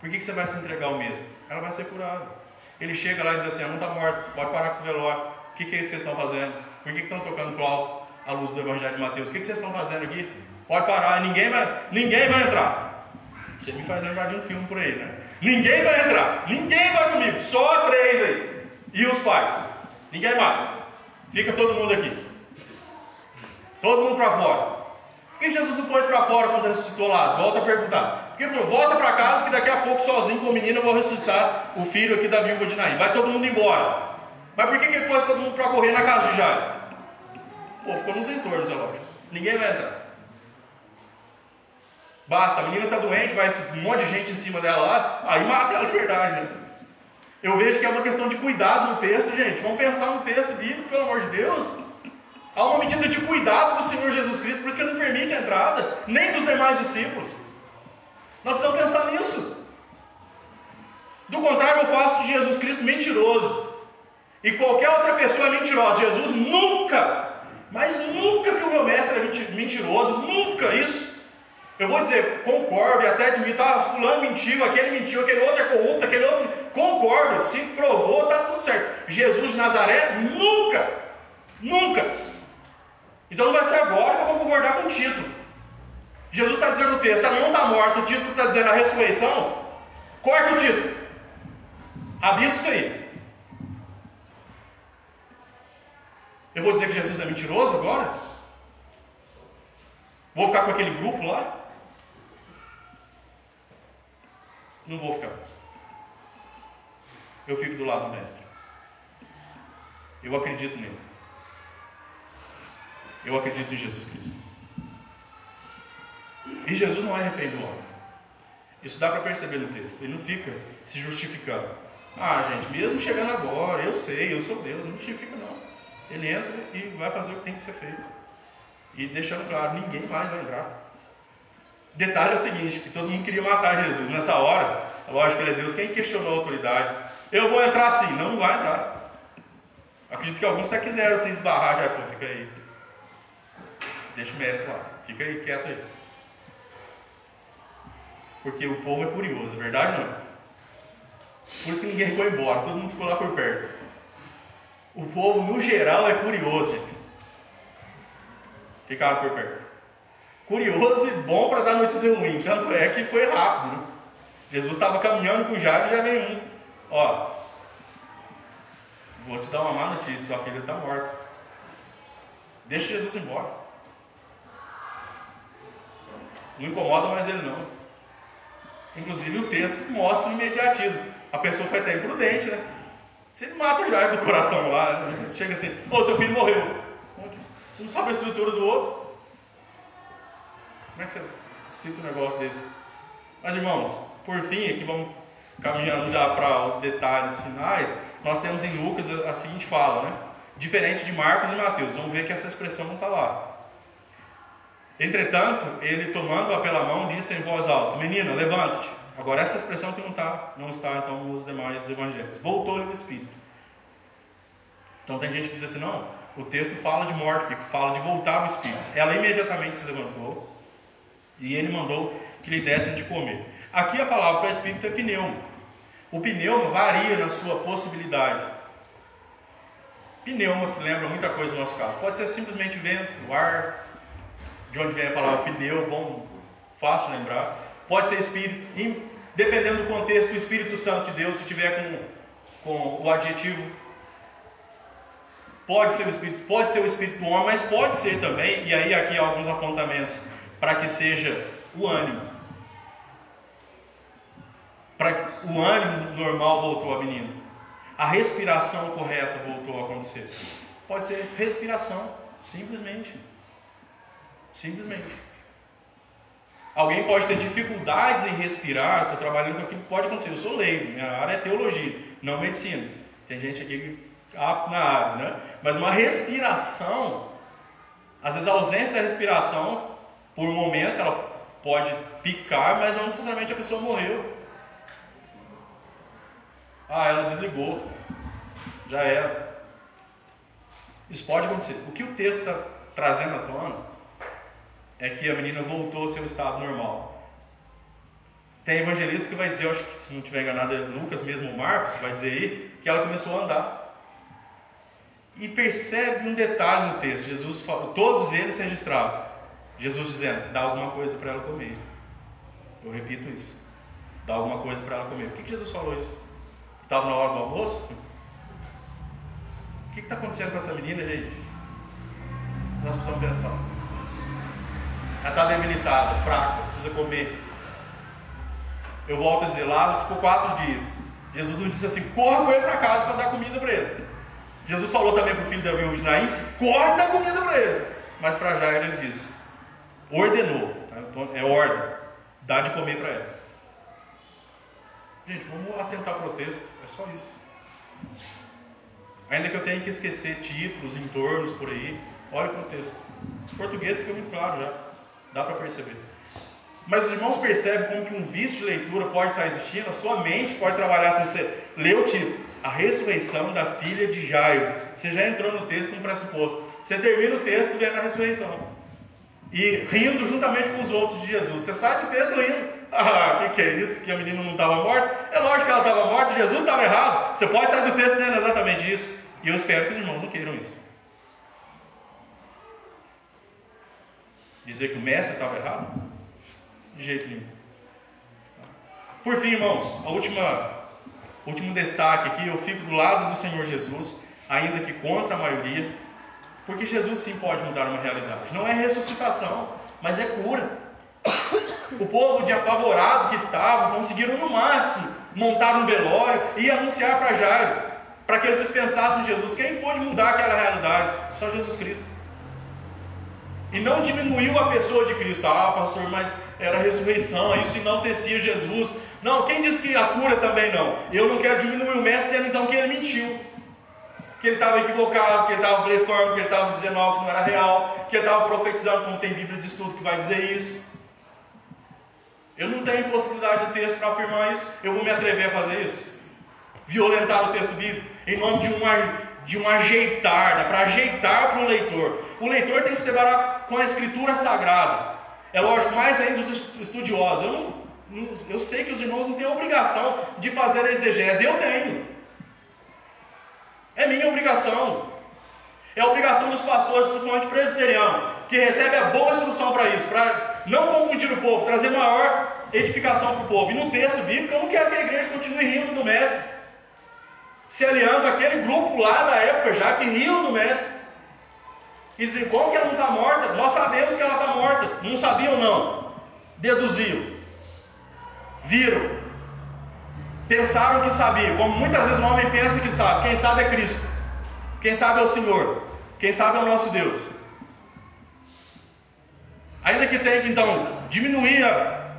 Por que, que você vai se entregar ao medo? Ela vai ser curada. Ele chega lá e diz assim: ela não está morta, pode parar com o velório. O que, que é isso que vocês estão fazendo? Por que, estão tocando flauta à luz do Evangelho de Mateus? O que, que vocês estão fazendo aqui? Pode parar, ninguém vai, ninguém vai entrar. Você me faz lembrar de um filme por aí, né? Ninguém vai entrar, ninguém vai comigo, só três aí. E os pais? Ninguém mais. Fica todo mundo aqui. Todo mundo para fora. Por que Jesus não pôs para fora quando ressuscitou lá? Volta a perguntar. Porque ele falou: volta para casa que daqui a pouco, sozinho com o menino, eu vou ressuscitar o filho aqui da viúva de Naim. Vai todo mundo embora. Mas por que, que ele pôs todo mundo para correr na casa de Jairo? Pô, ficou nos entornos, é lógico. Ninguém vai entrar. Basta, a menina está doente, vai um monte de gente em cima dela lá, aí mata ela de verdade. Né? Eu vejo que é uma questão de cuidado no texto, gente. Vamos pensar no texto bíblico, pelo amor de Deus. Há uma medida de cuidado do Senhor Jesus Cristo, por isso que Ele não permite a entrada, nem dos demais discípulos. Nós precisamos pensar nisso. Do contrário, eu faço de Jesus Cristo mentiroso. E qualquer outra pessoa é mentirosa. Jesus nunca, mas nunca que o meu mestre é mentiroso, nunca isso. Eu vou dizer, concordo e até admito, ah, fulano mentiu, aquele mentiu, aquele outro é corrupto, aquele outro. Concordo, se provou, está tudo certo. Jesus de Nazaré, nunca, nunca. Então não vai ser agora que eu vou concordar com o título. Jesus está dizendo no texto, ela não está morta, o título está dizendo a ressurreição. Corta o título. Abisca isso aí. Eu vou dizer que Jesus é mentiroso agora? Vou ficar com aquele grupo lá? Não vou ficar. Eu fico do lado do mestre. Eu acredito nele. Eu acredito em Jesus Cristo. E Jesus não é refém do homem. Isso dá para perceber no texto. Ele não fica se justificando. Ah, gente, mesmo chegando agora, eu sei, eu sou Deus, não justifica não. Ele entra e vai fazer o que tem que ser feito. E deixando claro, ninguém mais vai entrar. Detalhe é o seguinte, que todo mundo queria matar Jesus. Nessa hora, lógico que ele é Deus, quem questionou a autoridade? Eu vou entrar não, não vai entrar. Acredito que alguns até quiseram se esbarrar, já falou, fica aí. Deixa o mestre lá. Fica aí, quieto aí. Porque o povo é curioso, verdade não? Por isso que ninguém foi embora, todo mundo ficou lá por perto. O povo, no geral, é curioso, gente. Ficaram por perto. Curioso e bom para dar notícia ruim. Tanto é que foi rápido, né? Jesus estava caminhando com Jairo e já veio um. Ó, vou te dar uma má notícia, sua filha está morta. Deixa Jesus embora. Não incomoda mais ele não. Inclusive o texto mostra o imediatismo. A pessoa foi até imprudente, né? Você mata o Jairo do coração lá. Né? Chega assim, ô seu filho morreu. Você não sabe a estrutura do outro. Como é que você cita um negócio desse? Mas irmãos, por fim, aqui vamos caminhando já para os detalhes finais. Nós temos em Lucas a seguinte fala, né? Diferente de Marcos e Mateus. Vamos ver que essa expressão não está lá. Entretanto, ele tomando-a pela mão, disse em voz alta: Menina, levanta-te. Agora, essa expressão que não, tá, não está então nos demais evangelhos. Voltou-lhe o Espírito. Então, tem gente que diz assim: não, o texto fala de morte, fala de voltar o Espírito. Ela imediatamente se levantou e ele mandou que lhe dessem de comer. Aqui a palavra para Espírito é pneuma. O pneuma varia na sua possibilidade. Pneuma, que lembra muita coisa no nosso caso. Pode ser simplesmente vento, ar, de onde vem a palavra pneu, bom, fácil lembrar. Pode ser espírito, dependendo do contexto, o Espírito Santo de Deus, se tiver com, com o adjetivo, pode ser o espírito, pode ser o espírito homem, mas pode ser também, e aí aqui alguns apontamentos para que seja o ânimo. Para o ânimo normal voltou a menina. A respiração correta voltou a acontecer. Pode ser respiração, simplesmente. Simplesmente. Alguém pode ter dificuldades em respirar, estou trabalhando com aquilo pode acontecer. Eu sou leigo, minha área é teologia, não medicina. Tem gente aqui apto na área, né? Mas uma respiração, às vezes a ausência da respiração, por momentos, ela pode picar, mas não necessariamente a pessoa morreu. Ah, ela desligou. Já era. Isso pode acontecer. O que o texto está trazendo à tona é que a menina voltou ao seu estado normal. Tem evangelista que vai dizer, acho que se não estiver enganado é Lucas mesmo ou Marcos, vai dizer aí, que ela começou a andar. E percebe um detalhe no texto, Jesus fala, todos eles registraram. Jesus dizendo, dá alguma coisa para ela comer. Eu repito isso. Dá alguma coisa para ela comer. Por que, que Jesus falou isso? Estava na hora do almoço? O que está acontecendo com essa menina, gente? Nós precisamos pensar. Ela está debilitada, fraca, precisa comer. Eu volto a dizer, Lázaro ficou quatro dias. Jesus não disse assim, corra com ele para casa para dar comida para ele. Jesus falou também para o filho da viúva Naim, corre e dá comida para ele. Mas para Jair ele disse, ordenou, tá? então, é ordem, dá de comer para ela. Gente, vamos atentar para o texto, é só isso. Ainda que eu tenha que esquecer títulos, entornos por aí, olha para o texto. O português fica muito claro já. Dá para perceber. Mas os irmãos percebem como que um vício de leitura pode estar existindo, a sua mente pode trabalhar sem você lê o título, a ressurreição da filha de Jairo. Você já entrou no texto com pressuposto. Você termina o texto vendo a ressurreição. E rindo juntamente com os outros de Jesus. Você sai do texto rindo. Ah, o que, que é isso? Que a menina não estava morta? É lógico que ela estava morta, Jesus estava errado. Você pode sair do texto dizendo exatamente isso. E eu espero que os irmãos não queiram isso. Dizer que o mestre estava errado? De jeito nenhum. Por fim, irmãos, a última, último destaque aqui, eu fico do lado do Senhor Jesus, ainda que contra a maioria, porque Jesus sim pode mudar uma realidade. Não é ressuscitação, mas é cura. O povo de apavorado que estava conseguiram no máximo montar um velório e anunciar para Jairo, para que ele dispensasse Jesus. Quem pode mudar aquela realidade? Só Jesus Cristo. E não diminuiu a pessoa de Cristo. Ah, pastor, mas era ressurreição, isso enaltecia Jesus. Não, quem diz que a cura também não? Eu não quero diminuir o mestre, sendo então que ele mentiu. Que ele estava equivocado, que ele estava blefando, que ele estava dizendo algo que não era real, que ele estava profetizando, como tem Bíblia de estudo que vai dizer isso. Eu não tenho possibilidade de texto para afirmar isso. Eu vou me atrever a fazer isso? Violentar o texto bíblico em nome de um, de um ajeitar, né? para ajeitar para o leitor. O leitor tem que se deparar com a escritura sagrada. É lógico, mais ainda os estudiosos. Eu, não, eu sei que os irmãos não têm a obrigação de fazer a exegese, eu tenho. É minha obrigação. É a obrigação dos pastores, principalmente presbiterianos, que recebe a boa instrução para isso, para não confundir o povo, trazer maior edificação para o povo. E no texto bíblico, eu não quero que a igreja continue rindo do mestre, se aliando àquele grupo lá da época já que riam do mestre. E dizem, como que ela não está morta? Nós sabemos que ela está morta. Não sabiam, não. Deduziam. Viram. Pensaram que sabiam. Como muitas vezes o homem pensa que sabe. Quem sabe é Cristo. Quem sabe é o Senhor. Quem sabe é o nosso Deus. Ainda que tenha que então diminuir a,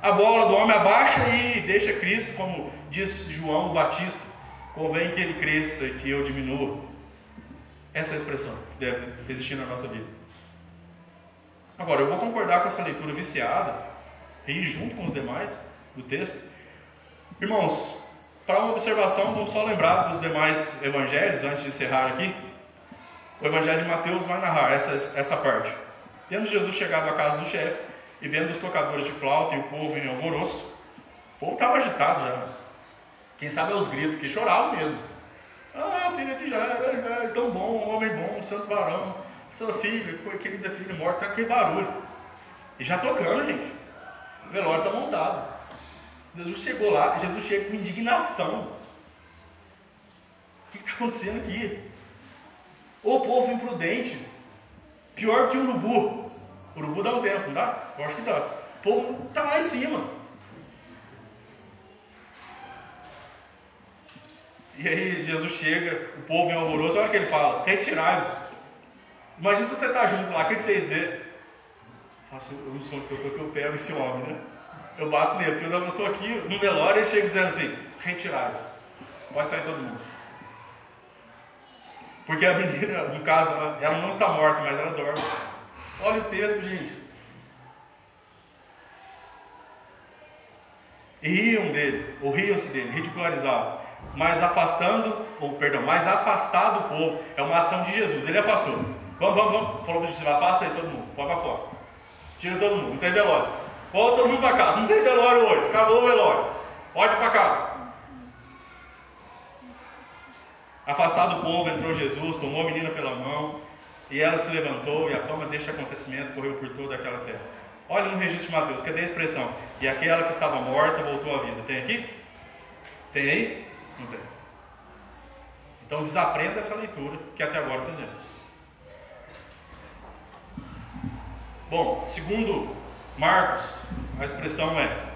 a bola do homem, abaixa e deixa Cristo, como diz João Batista, convém que ele cresça e que eu diminua. Essa é a expressão que deve existir na nossa vida. Agora, eu vou concordar com essa leitura viciada, e junto com os demais do texto. Irmãos, para uma observação, vamos só lembrar dos demais evangelhos, antes de encerrar aqui. O evangelho de Mateus vai narrar essa, essa parte. Tendo Jesus chegado à casa do chefe e vendo os tocadores de flauta e o povo em alvoroço, o povo estava agitado já. Quem sabe aos gritos, porque choravam mesmo. Ah, filha de Jair, é, tão bom, homem bom, santo varão. Sua filha, foi querida filha morta, tá que barulho. E já tocando, gente. O velório está montado. Jesus chegou lá, Jesus chega com indignação. O que está acontecendo aqui? O povo imprudente, pior que o urubu. Urubu dá um tempo, não dá? Eu acho que dá. O povo está lá em cima. E aí Jesus chega, o povo é alvoroço, olha o que ele fala, retirai-vos. Imagina se você está junto lá, o que, você ia dizer? Faço um som que eu estou que eu pego esse homem, né? Eu bato nele, porque eu estou aqui no velório e ele chega dizendo assim, retirai-vos. Pode sair todo mundo. Porque a menina, no caso, ela, ela não está morta, mas ela dorme. Olha o texto, gente. E riam dele, ou riam-se dele, ridicularizavam mas afastando, ou perdão, mais afastado o povo. É uma ação de Jesus. Ele afastou. Vamos, vamos, vamos. Falou para os afasta aí todo mundo. Pode para fora. Tira todo mundo. Não tem velório. Volta todo mundo para casa. Não tem velório hoje. Acabou o velório. Pode ir para casa. Afastado o povo, entrou Jesus, tomou a menina pela mão, e ela se levantou, e a fama deste acontecimento correu por toda aquela terra. Olha no registro de Mateus, cadê a expressão? E aquela que estava morta voltou à vida. Tem aqui? Tem aí? Tem. Então desaprenda essa leitura que até agora fizemos. Bom, segundo Marcos, a expressão é: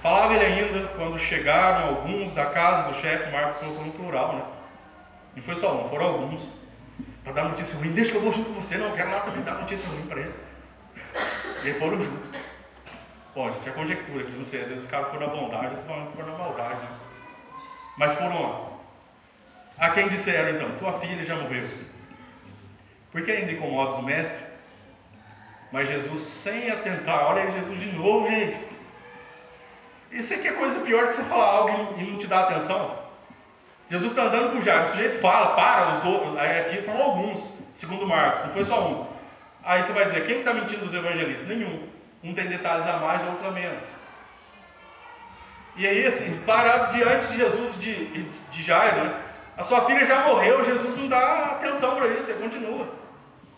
falava ele ainda quando chegaram alguns da casa do chefe, Marcos colocou no plural, né? Não foi só um, foram alguns. Para dar notícia ruim, deixa que eu vou junto com você, não, eu quero lá também dar notícia ruim para ele. E aí foram juntos. Bom, gente, é conjectura aqui, não sei, às vezes os caras foram na bondade, eu estou falando que foram na maldade, né? Mas foram lá. A quem disseram então: Tua filha já morreu. Por que ainda incomodas o mestre? Mas Jesus, sem atentar, olha aí Jesus de novo, gente. Isso aqui é coisa pior que você falar algo e não te dar atenção. Jesus está andando com o Jairo, o sujeito fala, para, os dois, aqui são alguns, segundo Marcos, não foi só um. Aí você vai dizer, quem está mentindo dos evangelistas? Nenhum. Um tem detalhes a mais, outro a menos. E aí, assim, parar diante de Jesus de, de Jairo, né? a sua filha já morreu, Jesus não dá atenção para isso, ele continua.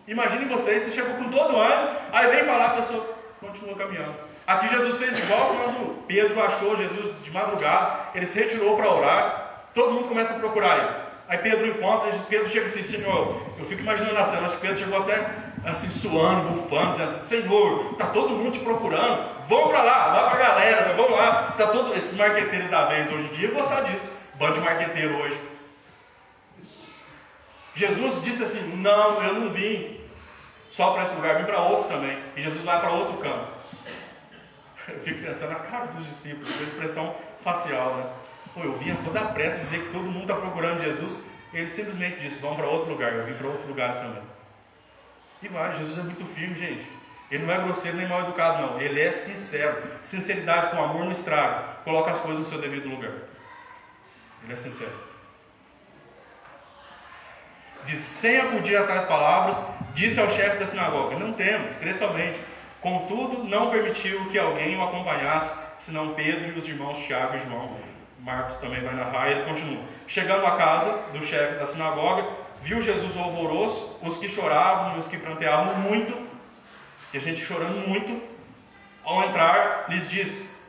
Imagine vocês, você chegou com todo ano, aí vem falar, a pessoa continua caminhando. Aqui Jesus fez igual quando Pedro achou Jesus de madrugada, ele se retirou para orar, todo mundo começa a procurar ele. Aí Pedro encontra, Pedro chega assim, Senhor, eu fico imaginando a cena, acho que Pedro chegou até assim, suando, bufando, dizendo assim, Senhor, está todo mundo te procurando, vão para lá, vai para a galera, vamos lá. Tá todo, esses marqueteiros da vez hoje em dia gostar disso, bando de marqueteiro hoje. Jesus disse assim, não, eu não vim só para esse lugar, vim para outros também. E Jesus vai para outro canto. Eu fico pensando na cara dos discípulos, a expressão facial, né? Pô, eu vim a toda a pressa dizer que todo mundo está procurando Jesus. Ele simplesmente disse: Vamos para outro lugar. Eu vim para outros lugares também. Vai, Jesus é muito firme, gente. Ele não é grosseiro nem mal educado, não. Ele é sincero. Sinceridade com amor não estraga. Coloca as coisas no seu devido lugar. Ele é sincero. diz: sem acudir a tais palavras, disse ao chefe da sinagoga: Não temos, crê somente. Contudo, não permitiu que alguém o acompanhasse, senão Pedro e os irmãos Tiago e João. Marcos também vai narrar e ele continua. Chegando à casa do chefe da sinagoga, viu Jesus o alvoroço, os que choravam e os que pranteavam muito, e a gente chorando muito. Ao entrar, lhes disse: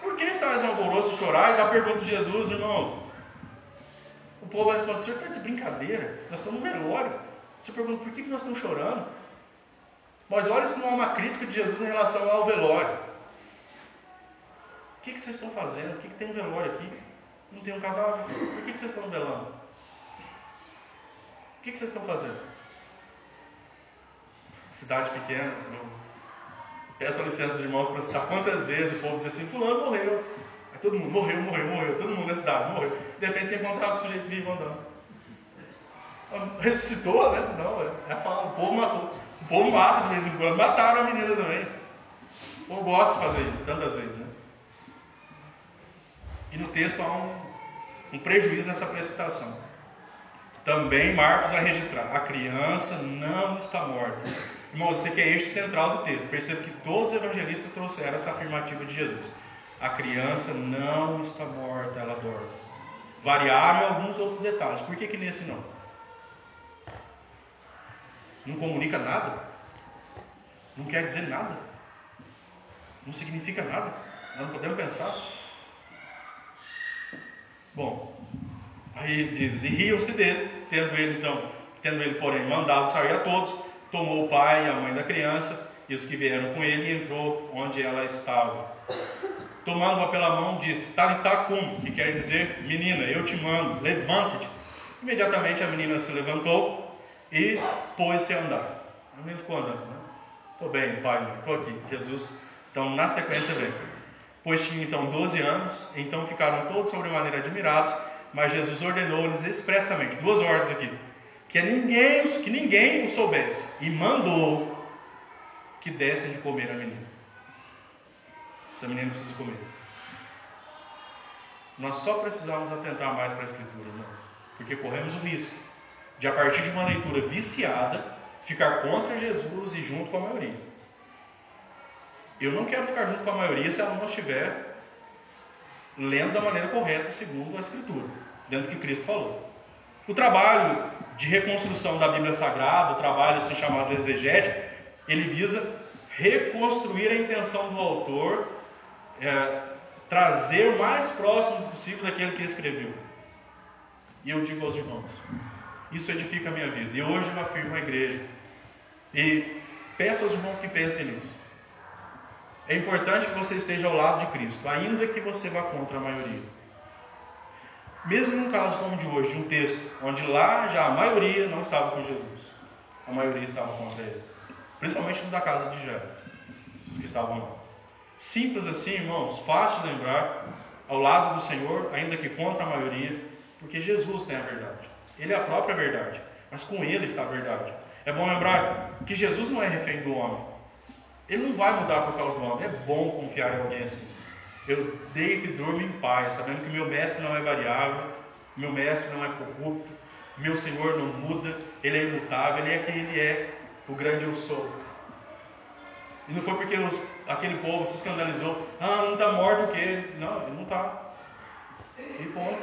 Por que estáis no alvoroço e chorais? A pergunta de Jesus, irmãos. O povo responde: senhor está de brincadeira? Nós estamos no velório. Você pergunta: Por que nós estamos chorando? Mas olha se não há uma crítica de Jesus em relação ao velório. O que, vocês estão fazendo? O que, tem um velório aqui? Não tem um cadáver? Por que vocês estão velando? Que, que vocês estão fazendo? Cidade pequena, peço a licença dos irmãos para citar quantas vezes o povo diz assim: Fulano morreu. Aí todo mundo morreu, morreu, morreu. Todo mundo na cidade morreu. De repente você encontrava o sujeito vivo andando. Ressuscitou, né? Não, é a fala. O povo matou. O povo mata de vez em quando. Mataram a menina também. O povo gosta de fazer isso, tantas vezes, né? E no texto há um, um prejuízo nessa precipitação. Também Marcos vai registrar: a criança não está morta. Irmãos, esse aqui é eixo central do texto. Perceba que todos os evangelistas trouxeram essa afirmativa de Jesus. A criança não está morta, ela dorme. Variaram alguns outros detalhes. Por que, que nesse não? Não comunica nada? Não quer dizer nada? Não significa nada? Nós não podemos pensar? Bom, aí diz, e riam-se dele, tendo ele então, tendo ele, porém, mandado sair a todos, tomou o pai e a mãe da criança e os que vieram com ele e entrou onde ela estava. Tomando-a pela mão, disse: Talitacum, que quer dizer, menina, eu te mando, levanta-te. Imediatamente a menina se levantou e pôs-se a andar. A menina ficou andando, né? Estou bem, pai, estou aqui. Jesus, então, na sequência, vem. Pois tinha então 12 anos, então ficaram todos sobremaneira admirados, mas Jesus ordenou-lhes expressamente, duas ordens aqui, que ninguém, que ninguém o soubesse, e mandou que dessem de comer a menina. Essa menina precisa comer. Nós só precisamos atentar mais para a Escritura, irmãos, porque corremos o risco de, a partir de uma leitura viciada, ficar contra Jesus e junto com a maioria. Eu não quero ficar junto com a maioria se ela não estiver lendo da maneira correta, segundo a Escritura, dentro do que Cristo falou. O trabalho de reconstrução da Bíblia Sagrada, o trabalho assim chamado exegético, ele visa reconstruir a intenção do autor, é, trazer o mais próximo possível daquele que escreveu. E eu digo aos irmãos, isso edifica a minha vida. E hoje eu afirmo a igreja. E peço aos irmãos que pensem nisso. É importante que você esteja ao lado de Cristo, ainda que você vá contra a maioria. Mesmo num caso como o de hoje, de um texto onde lá já a maioria não estava com Jesus, a maioria estava contra ele, principalmente os da casa de Jairo, os que estavam lá. Simples assim, irmãos, fácil de lembrar, ao lado do Senhor, ainda que contra a maioria, porque Jesus tem a verdade. Ele é a própria verdade, mas com ele está a verdade. É bom lembrar que Jesus não é refém do homem. Ele não vai mudar por causa do homem. É bom confiar em alguém assim. Eu deito e durmo em paz, sabendo que meu mestre não é variável, meu mestre não é corrupto, meu Senhor não muda, ele é imutável, ele é quem ele é, o grande eu sou. E não foi porque os, aquele povo se escandalizou, ah, não está morto o quê? Não, ele não está. E ponto.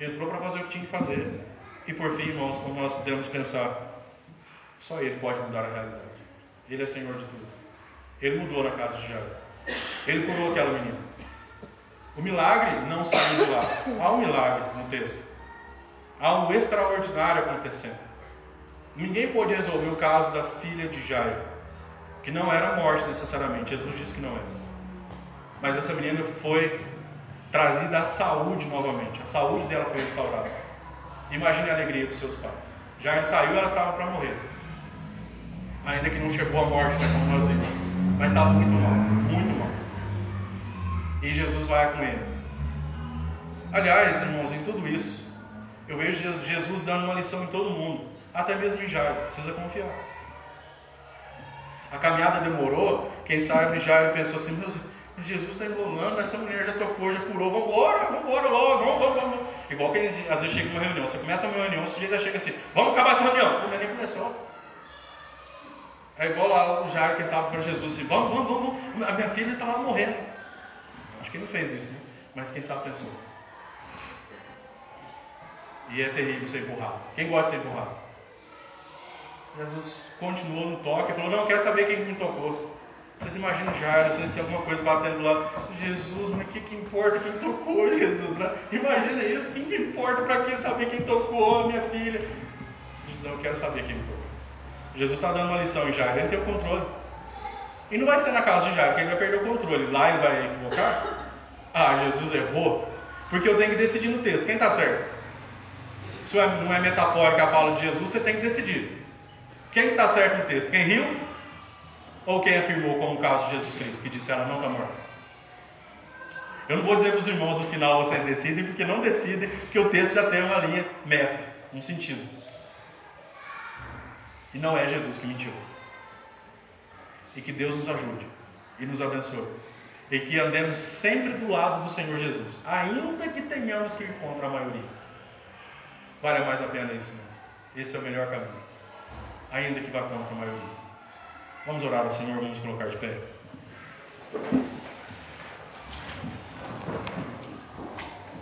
Entrou para fazer o que tinha que fazer. E por fim, irmãos, como nós podemos pensar, só ele pode mudar a realidade. Ele é Senhor de tudo. Ele mudou na casa de Jairo. Ele curou aquela menina. O milagre não saiu de lá. Há um milagre no texto. Há um extraordinário acontecendo. Ninguém pôde resolver o caso da filha de Jairo, que não era morte necessariamente. Jesus disse que não era. Mas essa menina foi trazida à saúde novamente. A saúde dela foi restaurada. Imagine a alegria dos seus pais. Jairo saiu ela estava para morrer ainda que não chegou à morte, né, como nós vimos, mas estava muito mal, muito mal. E Jesus vai com ele. Aliás, irmãos, em tudo isso, eu vejo Jesus dando uma lição em todo mundo, até mesmo em Jairo, precisa confiar. A caminhada demorou, quem sabe Jairo pensou assim, Jesus está enrolando, essa mulher já tocou, já curou, vamos embora, vamos embora logo, vamos, vamos, vamos. Igual que às vezes chega uma reunião, você começa uma reunião, o sujeito já chega assim, vamos acabar essa reunião. Pô, nem começou. É igual lá o Jairo que sabe para Jesus assim, vamos, vamos, vamos, a minha filha está lá morrendo. Acho que ele não fez isso, né? Mas quem sabe pensou. E é terrível ser empurrado. Quem gosta de ser empurrado? Jesus continuou no toque e falou, não, quero saber quem me tocou. Vocês imaginam Jairo, vocês têm alguma coisa batendo lá, Jesus, mas o que, que importa quem tocou, Jesus? Né? Imagina isso, quem que importa para que saber quem tocou minha filha? Jesus, não, eu quero saber quem me tocou. Jesus está dando uma lição em Jairo, ele tem o controle. E não vai ser na casa de Jairo, porque ele vai perder o controle. Lá ele vai equivocar? Ah, Jesus errou. Porque eu tenho que decidir no texto. Quem está certo? Isso é, não é metafórica a fala de Jesus, você tem que decidir. Quem está certo no texto? Quem riu? Ou quem afirmou, como o caso de Jesus Cristo, que disse ela não está morta? Eu não vou dizer para os irmãos no final vocês decidem, porque não decidem, porque o texto já tem uma linha mestra, um sentido. E não é Jesus que mentiu. E que Deus nos ajude e nos abençoe. E que andemos sempre do lado do Senhor Jesus, ainda que tenhamos que ir contra a maioria. Vale mais a pena isso, mesmo. Esse é o melhor caminho. Ainda que vá contra a maioria. Vamos orar ao Senhor, vamos colocar de pé.